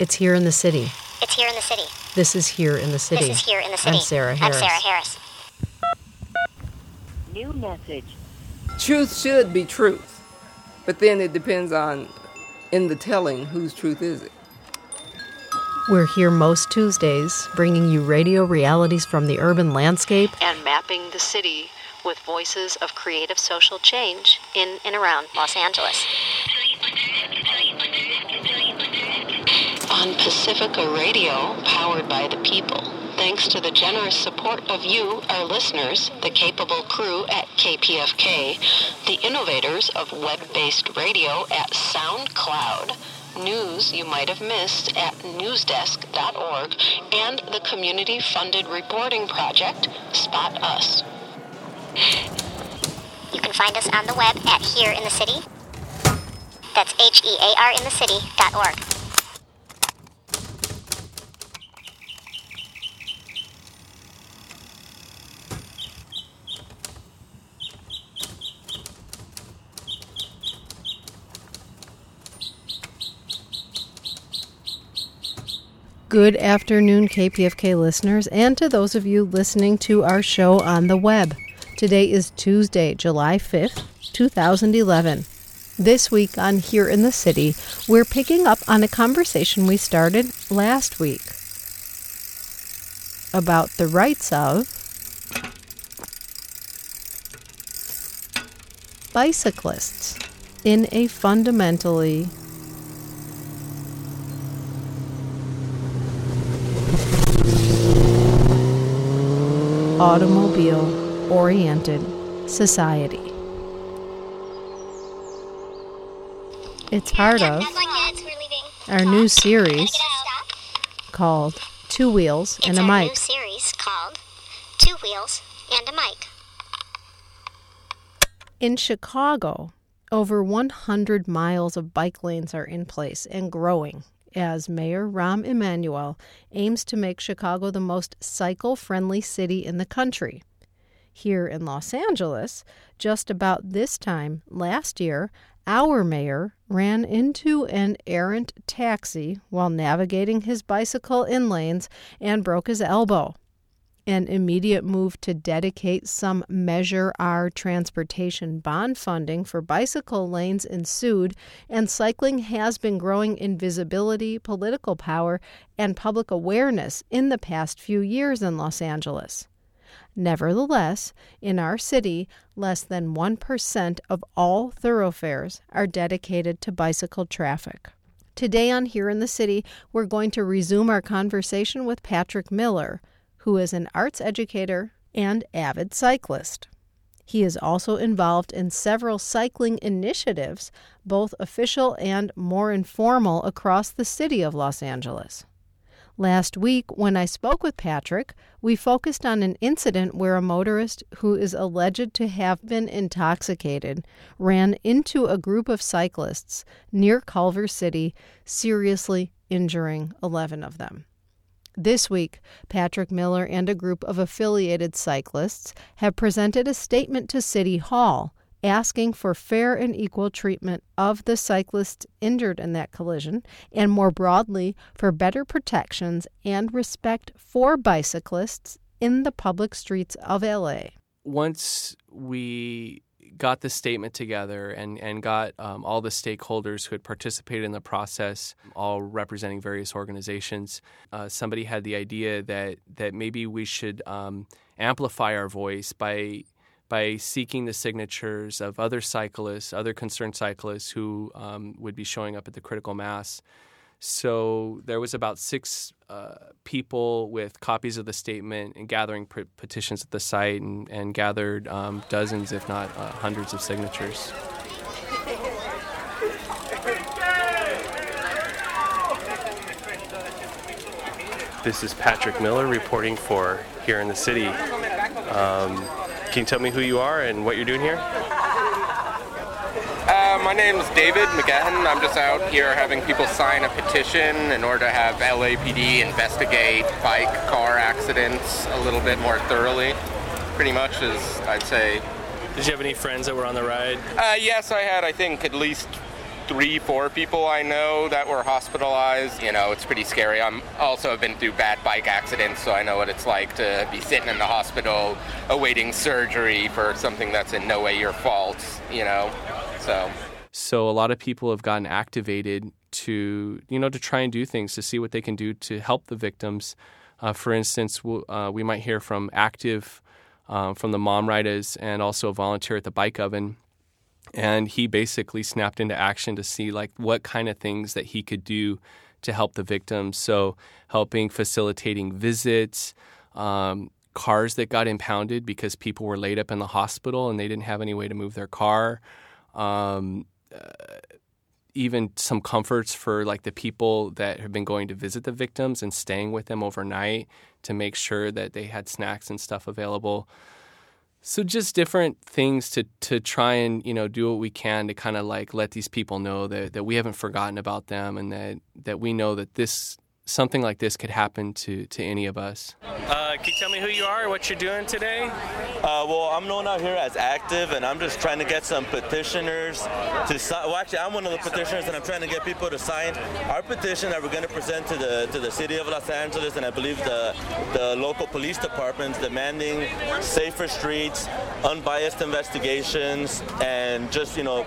It's here in the city. It's here in the city. This is here in the city. This is here in the city. I'm Sarah Harris. I'm Sarah Harris. New message. Truth should be truth, but then it depends on, in the telling, whose truth is it. We're here most Tuesdays, bringing you radio realities from the urban landscape and mapping the city with voices of creative social change in and around Los Angeles. On Pacifica Radio, powered by the people, thanks to the generous support of you, our listeners, the capable crew at KPFK, the innovators of web-based radio at SoundCloud, news you might have missed at newsdesk.org, and the community-funded reporting project Spot Us. You can find us on the web at Here in the City. That's H-E-A-R in the city.org. Good afternoon, KPFK listeners, and to those of you listening to our show on the web. Today is Tuesday, July 5th, 2011. This week on Here in the City, we're picking up on a conversation we started last week about the rights of bicyclists in a fundamentally automobile oriented society. It's part of our new series called Two Wheels and a Mic. series called Two Wheels and a Mic. In Chicago, over 100 miles of bike lanes are in place and growing as Mayor Rahm Emanuel aims to make Chicago the most cycle friendly city in the country. Here in Los Angeles, just about this time last year, our mayor ran into an errant taxi while navigating his bicycle in lanes and broke his elbow an immediate move to dedicate some Measure R transportation bond funding for bicycle lanes ensued, and cycling has been growing in visibility, political power, and public awareness in the past few years in Los Angeles. Nevertheless, in our city, less than 1% of all thoroughfares are dedicated to bicycle traffic. Today on Here in the City, we're going to resume our conversation with Patrick Miller who is an arts educator and avid cyclist. He is also involved in several cycling initiatives, both official and more informal, across the city of Los Angeles. Last week, when I spoke with Patrick, we focused on an incident where a motorist who is alleged to have been intoxicated ran into a group of cyclists near Culver City, seriously injuring 11 of them. This week, Patrick Miller and a group of affiliated cyclists have presented a statement to City Hall asking for fair and equal treatment of the cyclists injured in that collision and more broadly for better protections and respect for bicyclists in the public streets of LA. Once we got the statement together and, and got um, all the stakeholders who had participated in the process, all representing various organizations. Uh, somebody had the idea that, that maybe we should um, amplify our voice by by seeking the signatures of other cyclists, other concerned cyclists who um, would be showing up at the critical mass so there was about six uh, people with copies of the statement and gathering p- petitions at the site and, and gathered um, dozens, if not uh, hundreds, of signatures. This is Patrick Miller reporting for Here in the City. Um, can you tell me who you are and what you're doing here? Uh, my name is David McGahan. I'm just out here having people sign a petition in order to have LAPD investigate bike car accidents a little bit more thoroughly. Pretty much is, I'd say. Did you have any friends that were on the ride? Uh, yes, I had, I think, at least three, four people I know that were hospitalized. You know, it's pretty scary. I'm also have been through bad bike accidents, so I know what it's like to be sitting in the hospital awaiting surgery for something that's in no way your fault. You know, so. So a lot of people have gotten activated to you know to try and do things to see what they can do to help the victims. Uh, for instance, we'll, uh, we might hear from active um, from the mom riders and also a volunteer at the bike oven. And he basically snapped into action to see like what kind of things that he could do to help the victims. So helping facilitating visits um, cars that got impounded because people were laid up in the hospital and they didn't have any way to move their car. Um, even some comforts for like the people that have been going to visit the victims and staying with them overnight to make sure that they had snacks and stuff available. So just different things to to try and you know do what we can to kind of like let these people know that that we haven't forgotten about them and that that we know that this something like this could happen to to any of us. Uh, can you tell me who you are, and what you're doing today? Uh, well, I'm known out here as active, and I'm just trying to get some petitioners to sign. Well, actually, I'm one of the petitioners, and I'm trying to get people to sign our petition that we're going to present to the to the city of Los Angeles, and I believe the the local police departments demanding safer streets, unbiased investigations, and just you know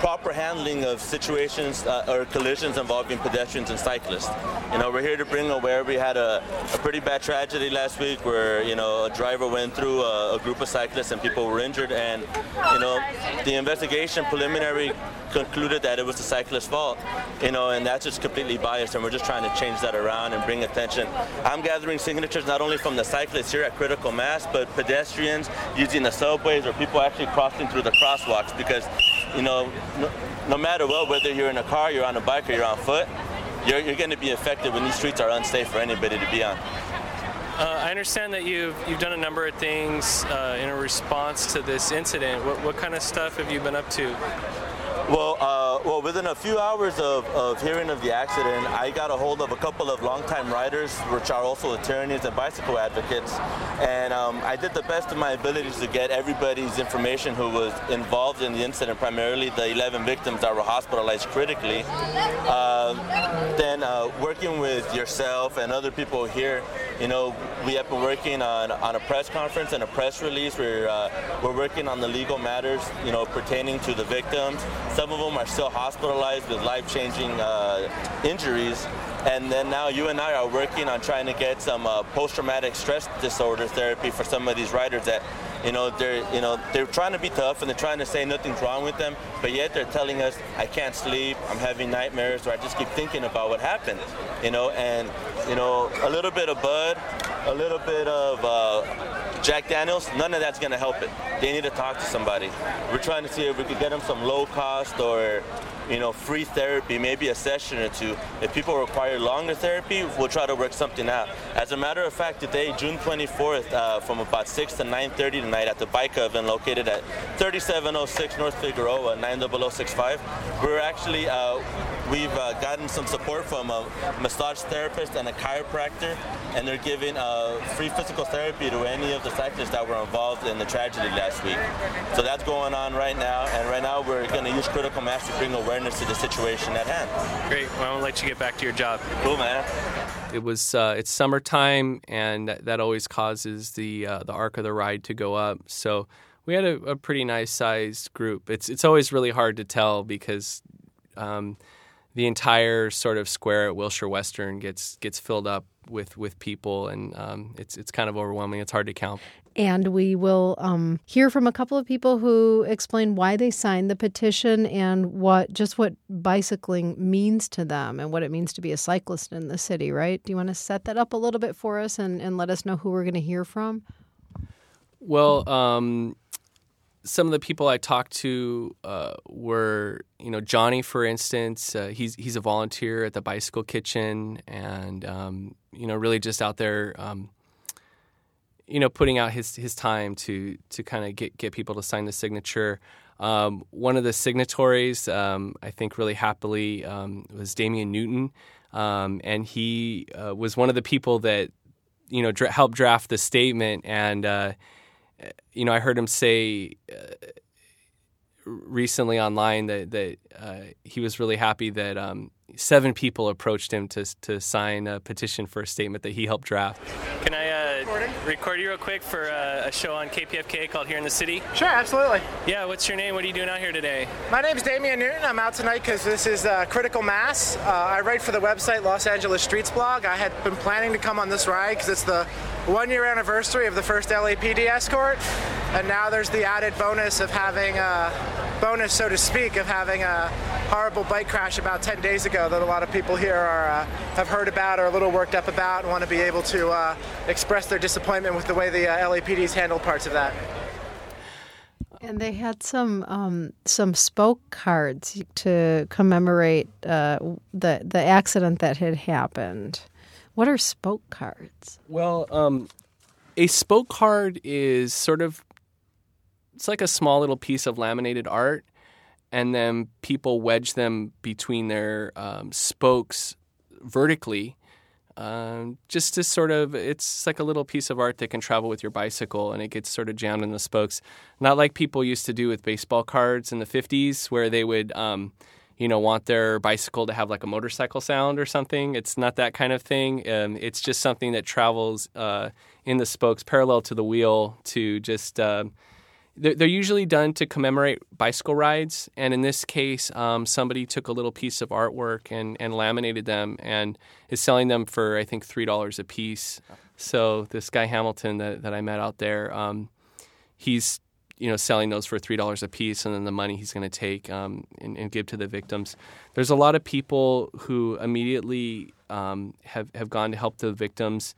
proper handling of situations uh, or collisions involving pedestrians and cyclists. You know, we're here to bring aware. We had a, a pretty bad tragedy last week where you know a driver went through a, a group of cyclists and people were injured, and you know the investigation preliminary concluded that it was the cyclist's fault. You know, and that's just completely biased, and we're just trying to change that around and bring attention. I'm gathering signatures not only from the cyclists here at Critical Mass, but pedestrians using the subways or people actually crossing through the crosswalks because you know, no, no, matter what, whether you're in a car, you're on a bike, or you're on foot, you're, you're going to be affected when these streets are unsafe for anybody to be on. Uh, I understand that you've you've done a number of things uh, in a response to this incident. What, what kind of stuff have you been up to? Well, uh, well, within a few hours of, of hearing of the accident, I got a hold of a couple of longtime riders, which are also attorneys and bicycle advocates, and um, I did the best of my abilities to get everybody's information who was involved in the incident, primarily the 11 victims that were hospitalized critically. Uh, then uh, working with yourself and other people here, you know, we have been working on, on a press conference and a press release. We're, uh, we're working on the legal matters, you know, pertaining to the victims. Some of them are still hospitalized with life-changing uh, injuries. And then now you and I are working on trying to get some uh, post-traumatic stress disorder therapy for some of these riders that, you know, they're, you know, they're trying to be tough and they're trying to say nothing's wrong with them, but yet they're telling us, I can't sleep, I'm having nightmares, or I just keep thinking about what happened, you know, and, you know, a little bit of Bud, a little bit of uh, Jack Daniels, none of that's going to help it. They need to talk to somebody. We're trying to see if we could get them some low cost or you know, free therapy, maybe a session or two. If people require longer therapy, we'll try to work something out. As a matter of fact, today, June 24th, uh, from about 6 to 9.30 tonight at the bike oven located at 3706 North Figueroa, 90065, we're actually, uh, we've uh, gotten some support from a massage therapist and a chiropractor, and they're giving uh, free physical therapy to any of the cyclists that were involved in the tragedy last week. So that's going on right now, and right now we're going to use critical mass to bring awareness awareness to the situation at hand. Great. Well, I'll let you get back to your job. Cool, man. It was uh, it's summertime, and that, that always causes the uh, the arc of the ride to go up. So we had a, a, pretty nice sized group. It's it's always really hard to tell because um, the entire sort of square at Wilshire Western gets gets filled up with with people, and um, it's it's kind of overwhelming. It's hard to count. And we will um, hear from a couple of people who explain why they signed the petition and what just what bicycling means to them and what it means to be a cyclist in the city. Right? Do you want to set that up a little bit for us and, and let us know who we're going to hear from? Well, um, some of the people I talked to uh, were, you know, Johnny, for instance. Uh, he's he's a volunteer at the Bicycle Kitchen, and um, you know, really just out there, um, you know, putting out his his time to to kind of get get people to sign the signature. Um, one of the signatories, um, I think, really happily um, was Damien Newton, um, and he uh, was one of the people that you know dra- helped draft the statement and. You know, I heard him say uh, recently online that that uh, he was really happy that um, seven people approached him to to sign a petition for a statement that he helped draft. Can I uh, record you real quick for uh, a show on KPFK called Here in the City? Sure, absolutely. Yeah, what's your name? What are you doing out here today? My name is Damien Newton. I'm out tonight because this is uh, Critical Mass. Uh, I write for the website Los Angeles Streets blog. I had been planning to come on this ride because it's the one year anniversary of the first LAPD escort, and now there's the added bonus of having a bonus, so to speak, of having a horrible bike crash about 10 days ago that a lot of people here are uh, have heard about or a little worked up about and want to be able to uh, express their disappointment with the way the uh, LAPD's handled parts of that. And they had some um, some spoke cards to commemorate uh, the the accident that had happened. What are spoke cards? Well, um, a spoke card is sort of it's like a small little piece of laminated art, and then people wedge them between their um, spokes vertically. Um, just to sort of, it's like a little piece of art that can travel with your bicycle and it gets sort of jammed in the spokes. Not like people used to do with baseball cards in the 50s where they would, um, you know, want their bicycle to have like a motorcycle sound or something. It's not that kind of thing. Um, it's just something that travels uh, in the spokes parallel to the wheel to just. Uh, they're, they're usually done to commemorate bicycle rides, and in this case, um, somebody took a little piece of artwork and, and laminated them and is selling them for I think three dollars a piece. So this guy Hamilton that, that I met out there, um, he's you know selling those for three dollars a piece, and then the money he's going to take um, and, and, give to the victims. There's a lot of people who immediately um, have have gone to help the victims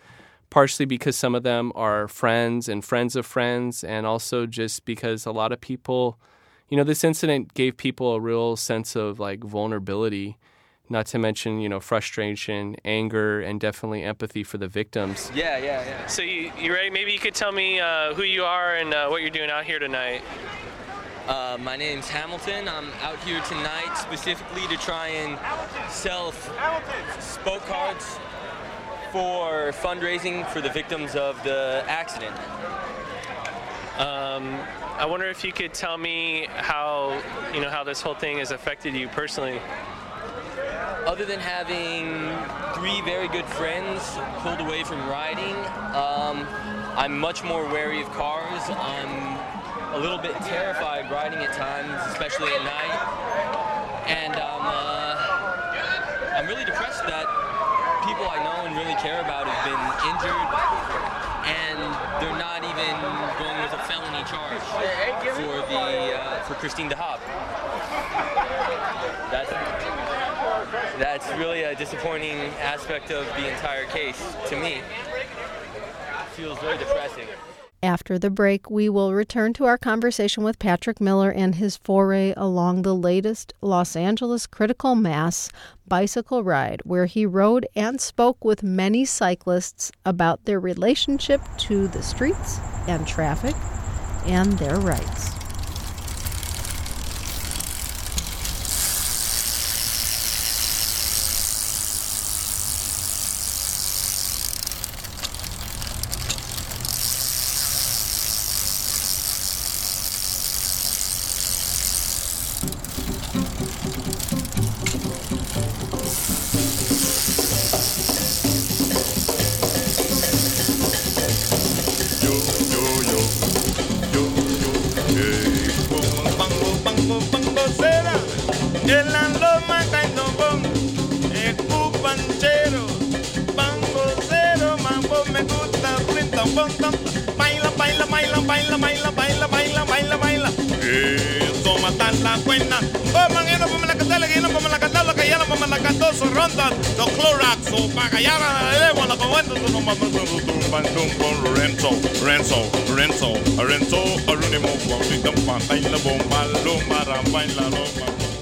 partially because some of them are friends and friends of friends, and also just because a lot of people, you know, this incident gave people a real sense of like vulnerability. Not to mention, you know, frustration, anger, and definitely empathy for the victims. Yeah, yeah, yeah. So you, you ready? Maybe you could tell me uh, who you are and uh, what you're doing out here tonight. Uh, my name's Hamilton. I'm out here tonight specifically to try and sell spoke cards for fundraising for the victims of the accident. Um, I wonder if you could tell me how you know how this whole thing has affected you personally. Other than having three very good friends pulled away from riding, um, I'm much more wary of cars. I'm a little bit terrified riding at times, especially at night, and um, uh, I'm really depressed that people I know and really care about have been injured, and they're not even going with a felony charge for the uh, for Christine DeHoop. That's that's really a disappointing aspect of the entire case to me. It feels very depressing. After the break, we will return to our conversation with Patrick Miller and his foray along the latest Los Angeles critical mass bicycle ride, where he rode and spoke with many cyclists about their relationship to the streets and traffic and their rights. Baila, baila, baila, baila, baila, baila, baila, baila, baila. Eso matar la cuenta. Vamos, manguero, vamos la cantar, que no vamos la cantar, lo que ya no vamos la cantar, su ronda, los Clorox, o pagayana, le debo la comenta, tu nomás, tu nomás, tu nomás, tu Renzo, Renzo, Renzo, Renzo, Arunimo, Guapitan, Baila, Bomba, Loma, Baila, Loma.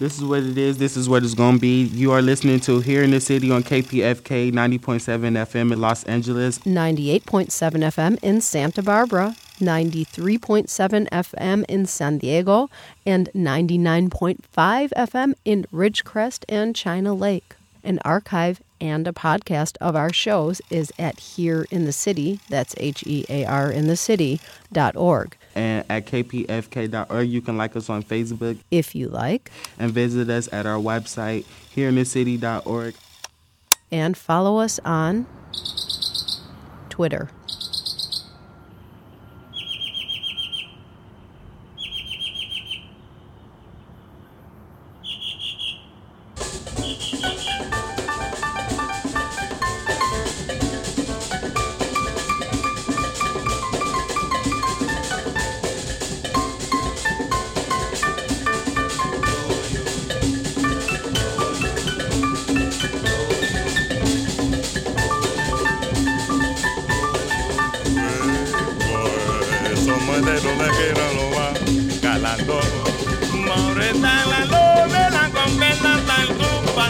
This is what it is. This is what it's going to be. You are listening to Here in the City on KPFK 90.7 FM in Los Angeles, 98.7 FM in Santa Barbara, 93.7 FM in San Diego, and 99.5 FM in Ridgecrest and China Lake. An archive and a podcast of our shows is at Here in the City, that's H E A R in the city, dot org. And at kpfk.org, you can like us on Facebook. If you like. And visit us at our website, hereinthecity.org. And follow us on Twitter.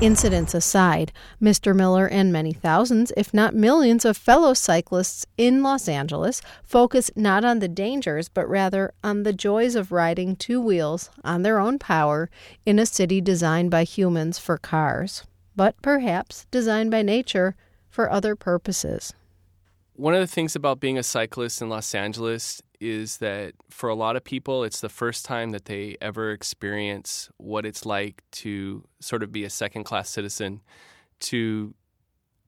Incidents aside, Mr. Miller and many thousands, if not millions, of fellow cyclists in Los Angeles focus not on the dangers, but rather on the joys of riding two wheels on their own power in a city designed by humans for cars, but perhaps designed by nature for other purposes. One of the things about being a cyclist in Los Angeles is that for a lot of people, it's the first time that they ever experience what it's like to sort of be a second class citizen, to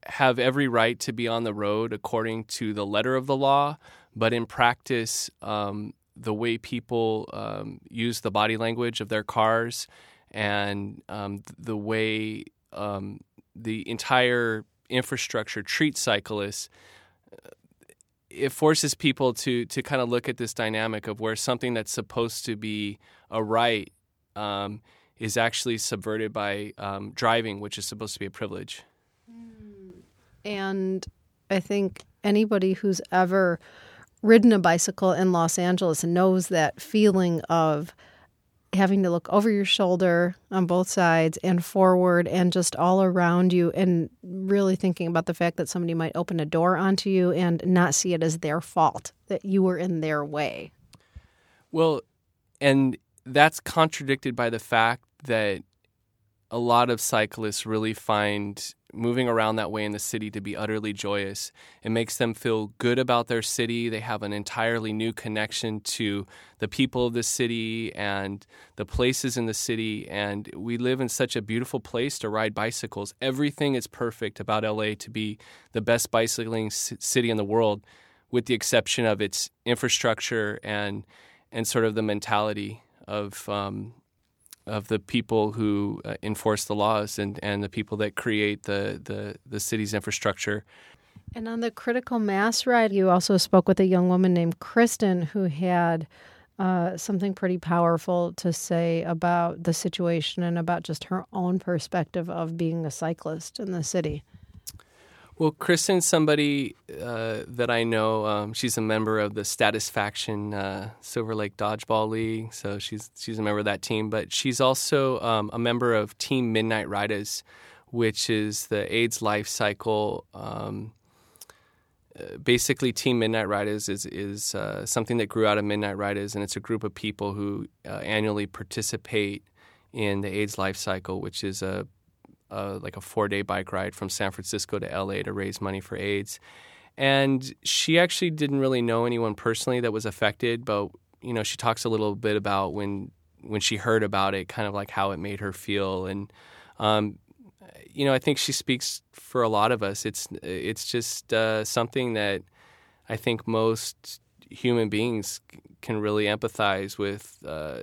have every right to be on the road according to the letter of the law, but in practice, um, the way people um, use the body language of their cars and um, the way um, the entire infrastructure treats cyclists it forces people to to kind of look at this dynamic of where something that's supposed to be a right um, is actually subverted by um, driving, which is supposed to be a privilege. And I think anybody who's ever ridden a bicycle in Los Angeles knows that feeling of having to look over your shoulder on both sides and forward and just all around you and really thinking about the fact that somebody might open a door onto you and not see it as their fault that you were in their way. Well, and that's contradicted by the fact that a lot of cyclists really find moving around that way in the city to be utterly joyous. It makes them feel good about their city. They have an entirely new connection to the people of the city and the places in the city. And we live in such a beautiful place to ride bicycles. Everything is perfect about LA to be the best bicycling city in the world, with the exception of its infrastructure and and sort of the mentality of um, of the people who uh, enforce the laws and, and the people that create the, the, the city's infrastructure. And on the critical mass ride, you also spoke with a young woman named Kristen who had uh, something pretty powerful to say about the situation and about just her own perspective of being a cyclist in the city. Well, Kristen's somebody uh, that I know. Um, she's a member of the Statisfaction uh, Silver Lake Dodgeball League, so she's she's a member of that team. But she's also um, a member of Team Midnight Riders, which is the AIDS life cycle. Um, uh, basically, Team Midnight Riders is is uh, something that grew out of Midnight Riders, and it's a group of people who uh, annually participate in the AIDS life cycle, which is a uh, like a four day bike ride from San Francisco to LA to raise money for AIDS. And she actually didn't really know anyone personally that was affected, but you know, she talks a little bit about when when she heard about it, kind of like how it made her feel, and um, you know, I think she speaks for a lot of us. It's it's just uh, something that I think most human beings can really empathize with. Uh,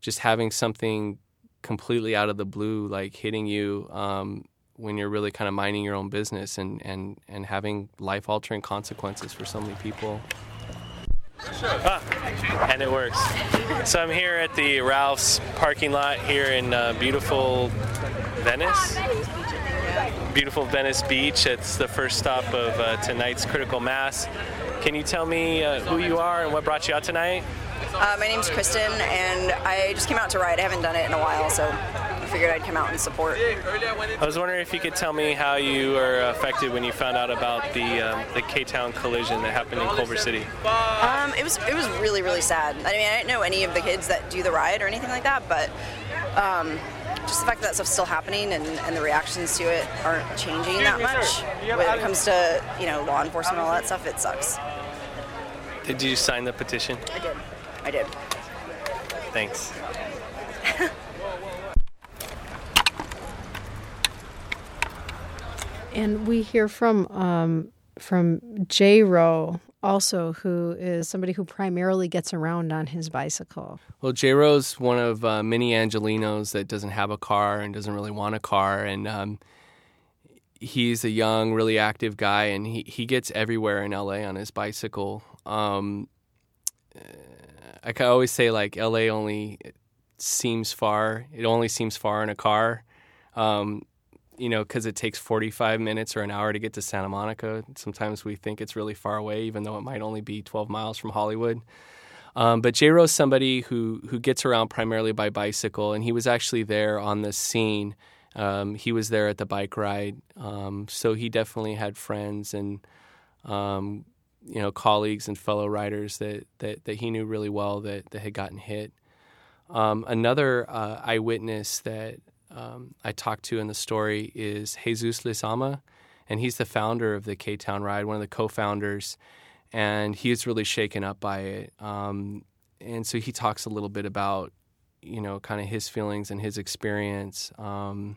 just having something completely out of the blue, like hitting you um, when you're really kind of minding your own business and and and having life altering consequences for so many people. Ah, and it works. So I'm here at the Ralph's parking lot here in uh, beautiful Venice. Beautiful Venice Beach. It's the first stop of uh, tonight's Critical Mass. Can you tell me uh, who you are and what brought you out tonight? Uh, my name's Kristen, and I just came out to ride. I haven't done it in a while, so I figured I'd come out and support. I was wondering if you could tell me how you were affected when you found out about the um, the K-Town collision that happened in Culver City. Um, it was it was really really sad. I mean, I didn't know any of the kids that do the ride or anything like that, but um, just the fact that that stuff's still happening and, and the reactions to it aren't changing that much when it comes to you know law enforcement and all that stuff, it sucks. Did you sign the petition? I did. I did. Thanks. And we hear from um, from J. Rowe also, who is somebody who primarily gets around on his bicycle. Well, J. Rowe's one of uh, many Angelenos that doesn't have a car and doesn't really want a car, and um, he's a young, really active guy, and he, he gets everywhere in LA on his bicycle. Um, I always say like LA only seems far. It only seems far in a car. Um, you know, because it takes 45 minutes or an hour to get to Santa Monica. Sometimes we think it's really far away, even though it might only be 12 miles from Hollywood. Um, but J. Rowe's somebody who who gets around primarily by bicycle, and he was actually there on the scene. Um, he was there at the bike ride, um, so he definitely had friends and um, you know colleagues and fellow riders that, that, that he knew really well that, that had gotten hit. Um, another uh, eyewitness that um, I talked to in the story is Jesus Lizama, and he's the founder of the K Town Ride, one of the co-founders, and he's really shaken up by it. Um, and so he talks a little bit about, you know, kind of his feelings and his experience. Um,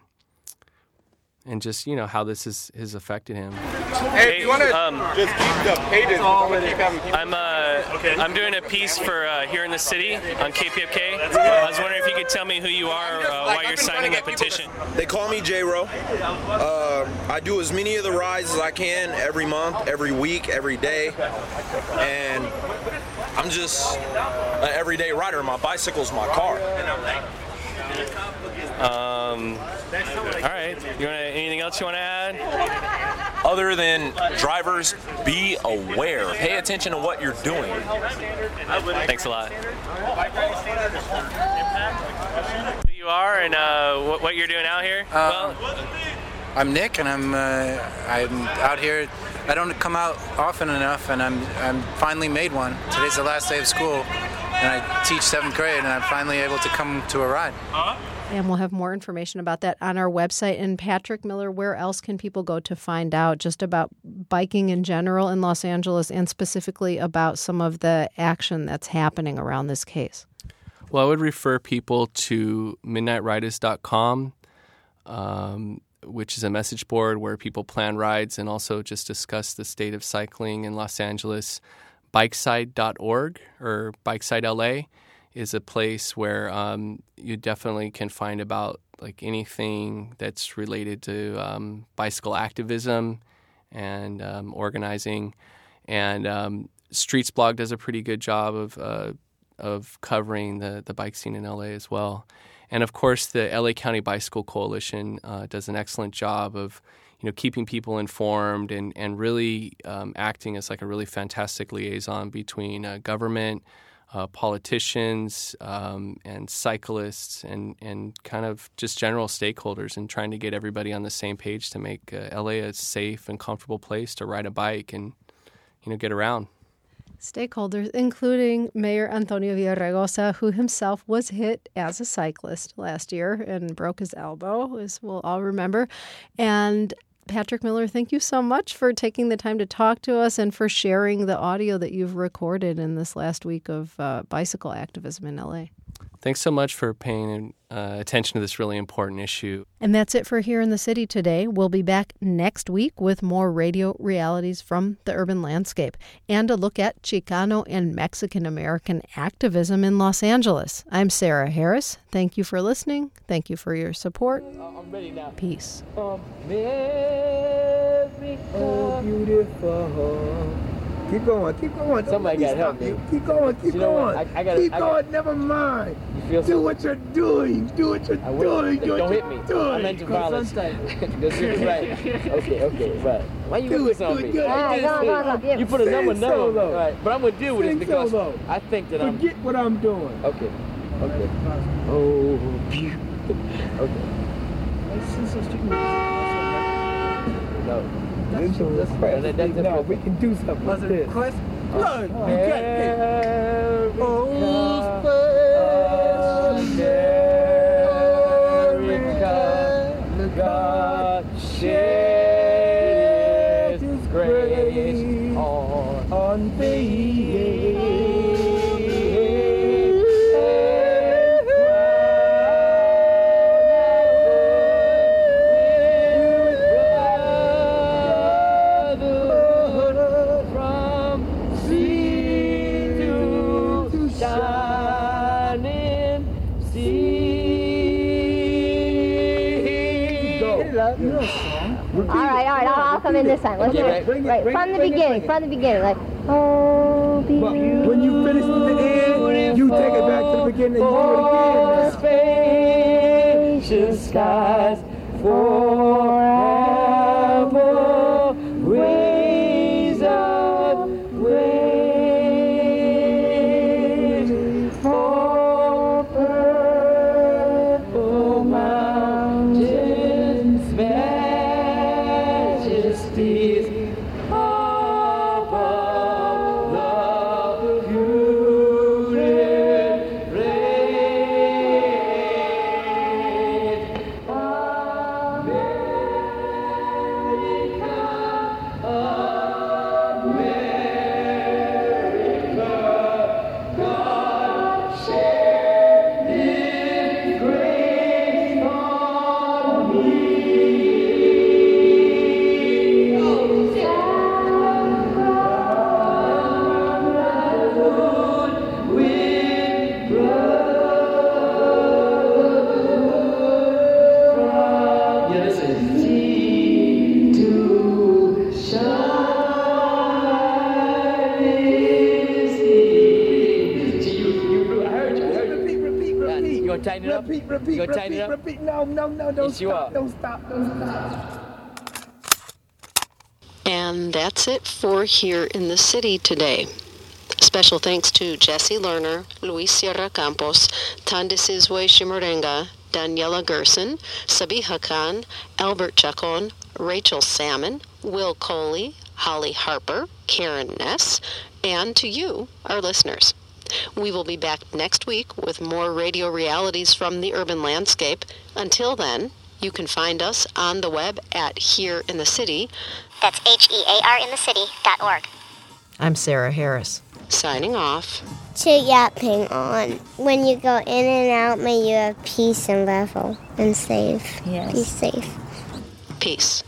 and just you know how this has, has affected him. Hey, if you want to um, just keep the pages, I'm uh, okay. I'm doing a piece for uh, here in the city on KPFK. I was wondering if you could tell me who you are, uh, why you're signing a petition. They call me J Rowe. Uh, I do as many of the rides as I can every month, every week, every day, and I'm just an everyday rider. My bicycle's my car. Um, all right. You want anything else you want to add? Other than drivers, be aware. Pay attention to what you're doing. Thanks a lot. Who you are and uh, what, what you're doing out here? Uh, I'm Nick, and I'm uh, I'm out here. I don't come out often enough, and I'm I'm finally made one. Today's the last day of school, and I teach seventh grade, and I'm finally able to come to a ride. And we'll have more information about that on our website. And Patrick Miller, where else can people go to find out just about biking in general in Los Angeles and specifically about some of the action that's happening around this case? Well, I would refer people to midnightriders.com, um, which is a message board where people plan rides and also just discuss the state of cycling in Los Angeles. Bikeside.org or Bikeside LA is a place where um, you definitely can find about like anything that's related to um, bicycle activism and um, organizing. And um, Streets Blog does a pretty good job of uh, of covering the the bike scene in LA as well. And of course, the LA County Bicycle Coalition uh, does an excellent job of you know keeping people informed and and really um, acting as like a really fantastic liaison between uh, government uh, politicians um, and cyclists and, and kind of just general stakeholders and trying to get everybody on the same page to make uh, LA a safe and comfortable place to ride a bike and you know get around. Stakeholders, including Mayor Antonio Villaraigosa, who himself was hit as a cyclist last year and broke his elbow, as we'll all remember. And Patrick Miller, thank you so much for taking the time to talk to us and for sharing the audio that you've recorded in this last week of uh, bicycle activism in LA. Thanks so much for paying uh, attention to this really important issue. And that's it for Here in the City today. We'll be back next week with more radio realities from the urban landscape and a look at Chicano and Mexican American activism in Los Angeles. I'm Sarah Harris. Thank you for listening. Thank you for your support. Peace. Oh, beautiful. Keep going, keep going. Don't Somebody gotta help stop you. me. Keep going, keep You know going. I- I gotta- keep I going, gotta- never mind. You feel Do something? what you're doing. Do what you're doing. Do what Don't you're hit me. doing. I meant to violence. Because you're right. Okay, okay, right. Why you Do do it, this on do it me? good. I Go, didn't go, say- go, give You put a Sing number no. solo. Right. But I'm gonna deal with Sing this because solo. I think that I'm. Forget what I'm doing. Okay. Okay. Oh, phew. Okay. No. Request. That- a- no, we can do something with this. Look, you got it. Oh, time. Let's Okay, right. it. Bring it, Right, bring from it, the it, beginning, bring from the beginning. Like, oh, beautiful. When you finish the end, you take it back to the beginning and do it again. spacious skies majesties repeat, repeat. You gonna tighten it up? Repeat, repeat, You gonna tighten repeat, it up? repeat. No, no, no, don't Yes, you stop, are. don't stop, don't stop. And that's it for Here in the City today. Special thanks to Jesse Lerner, Luis Sierra Campos, Thandisizwe Chimurenga, Daniela Gerson, Sabiha Khan, Albert Chacon, Rachel Salmon, Will Coley, Holly Harper, Karen Ness, and to you, our listeners. We will be back next week with more radio realities from the urban landscape. Until then, you can find us on the web at Here in the City. That's H E A R in the city dot org. I'm Sarah Harris. Signing off. Shoot yapping on. When you go in and out, may you have peace and level and safe. Yes. Be safe. Peace.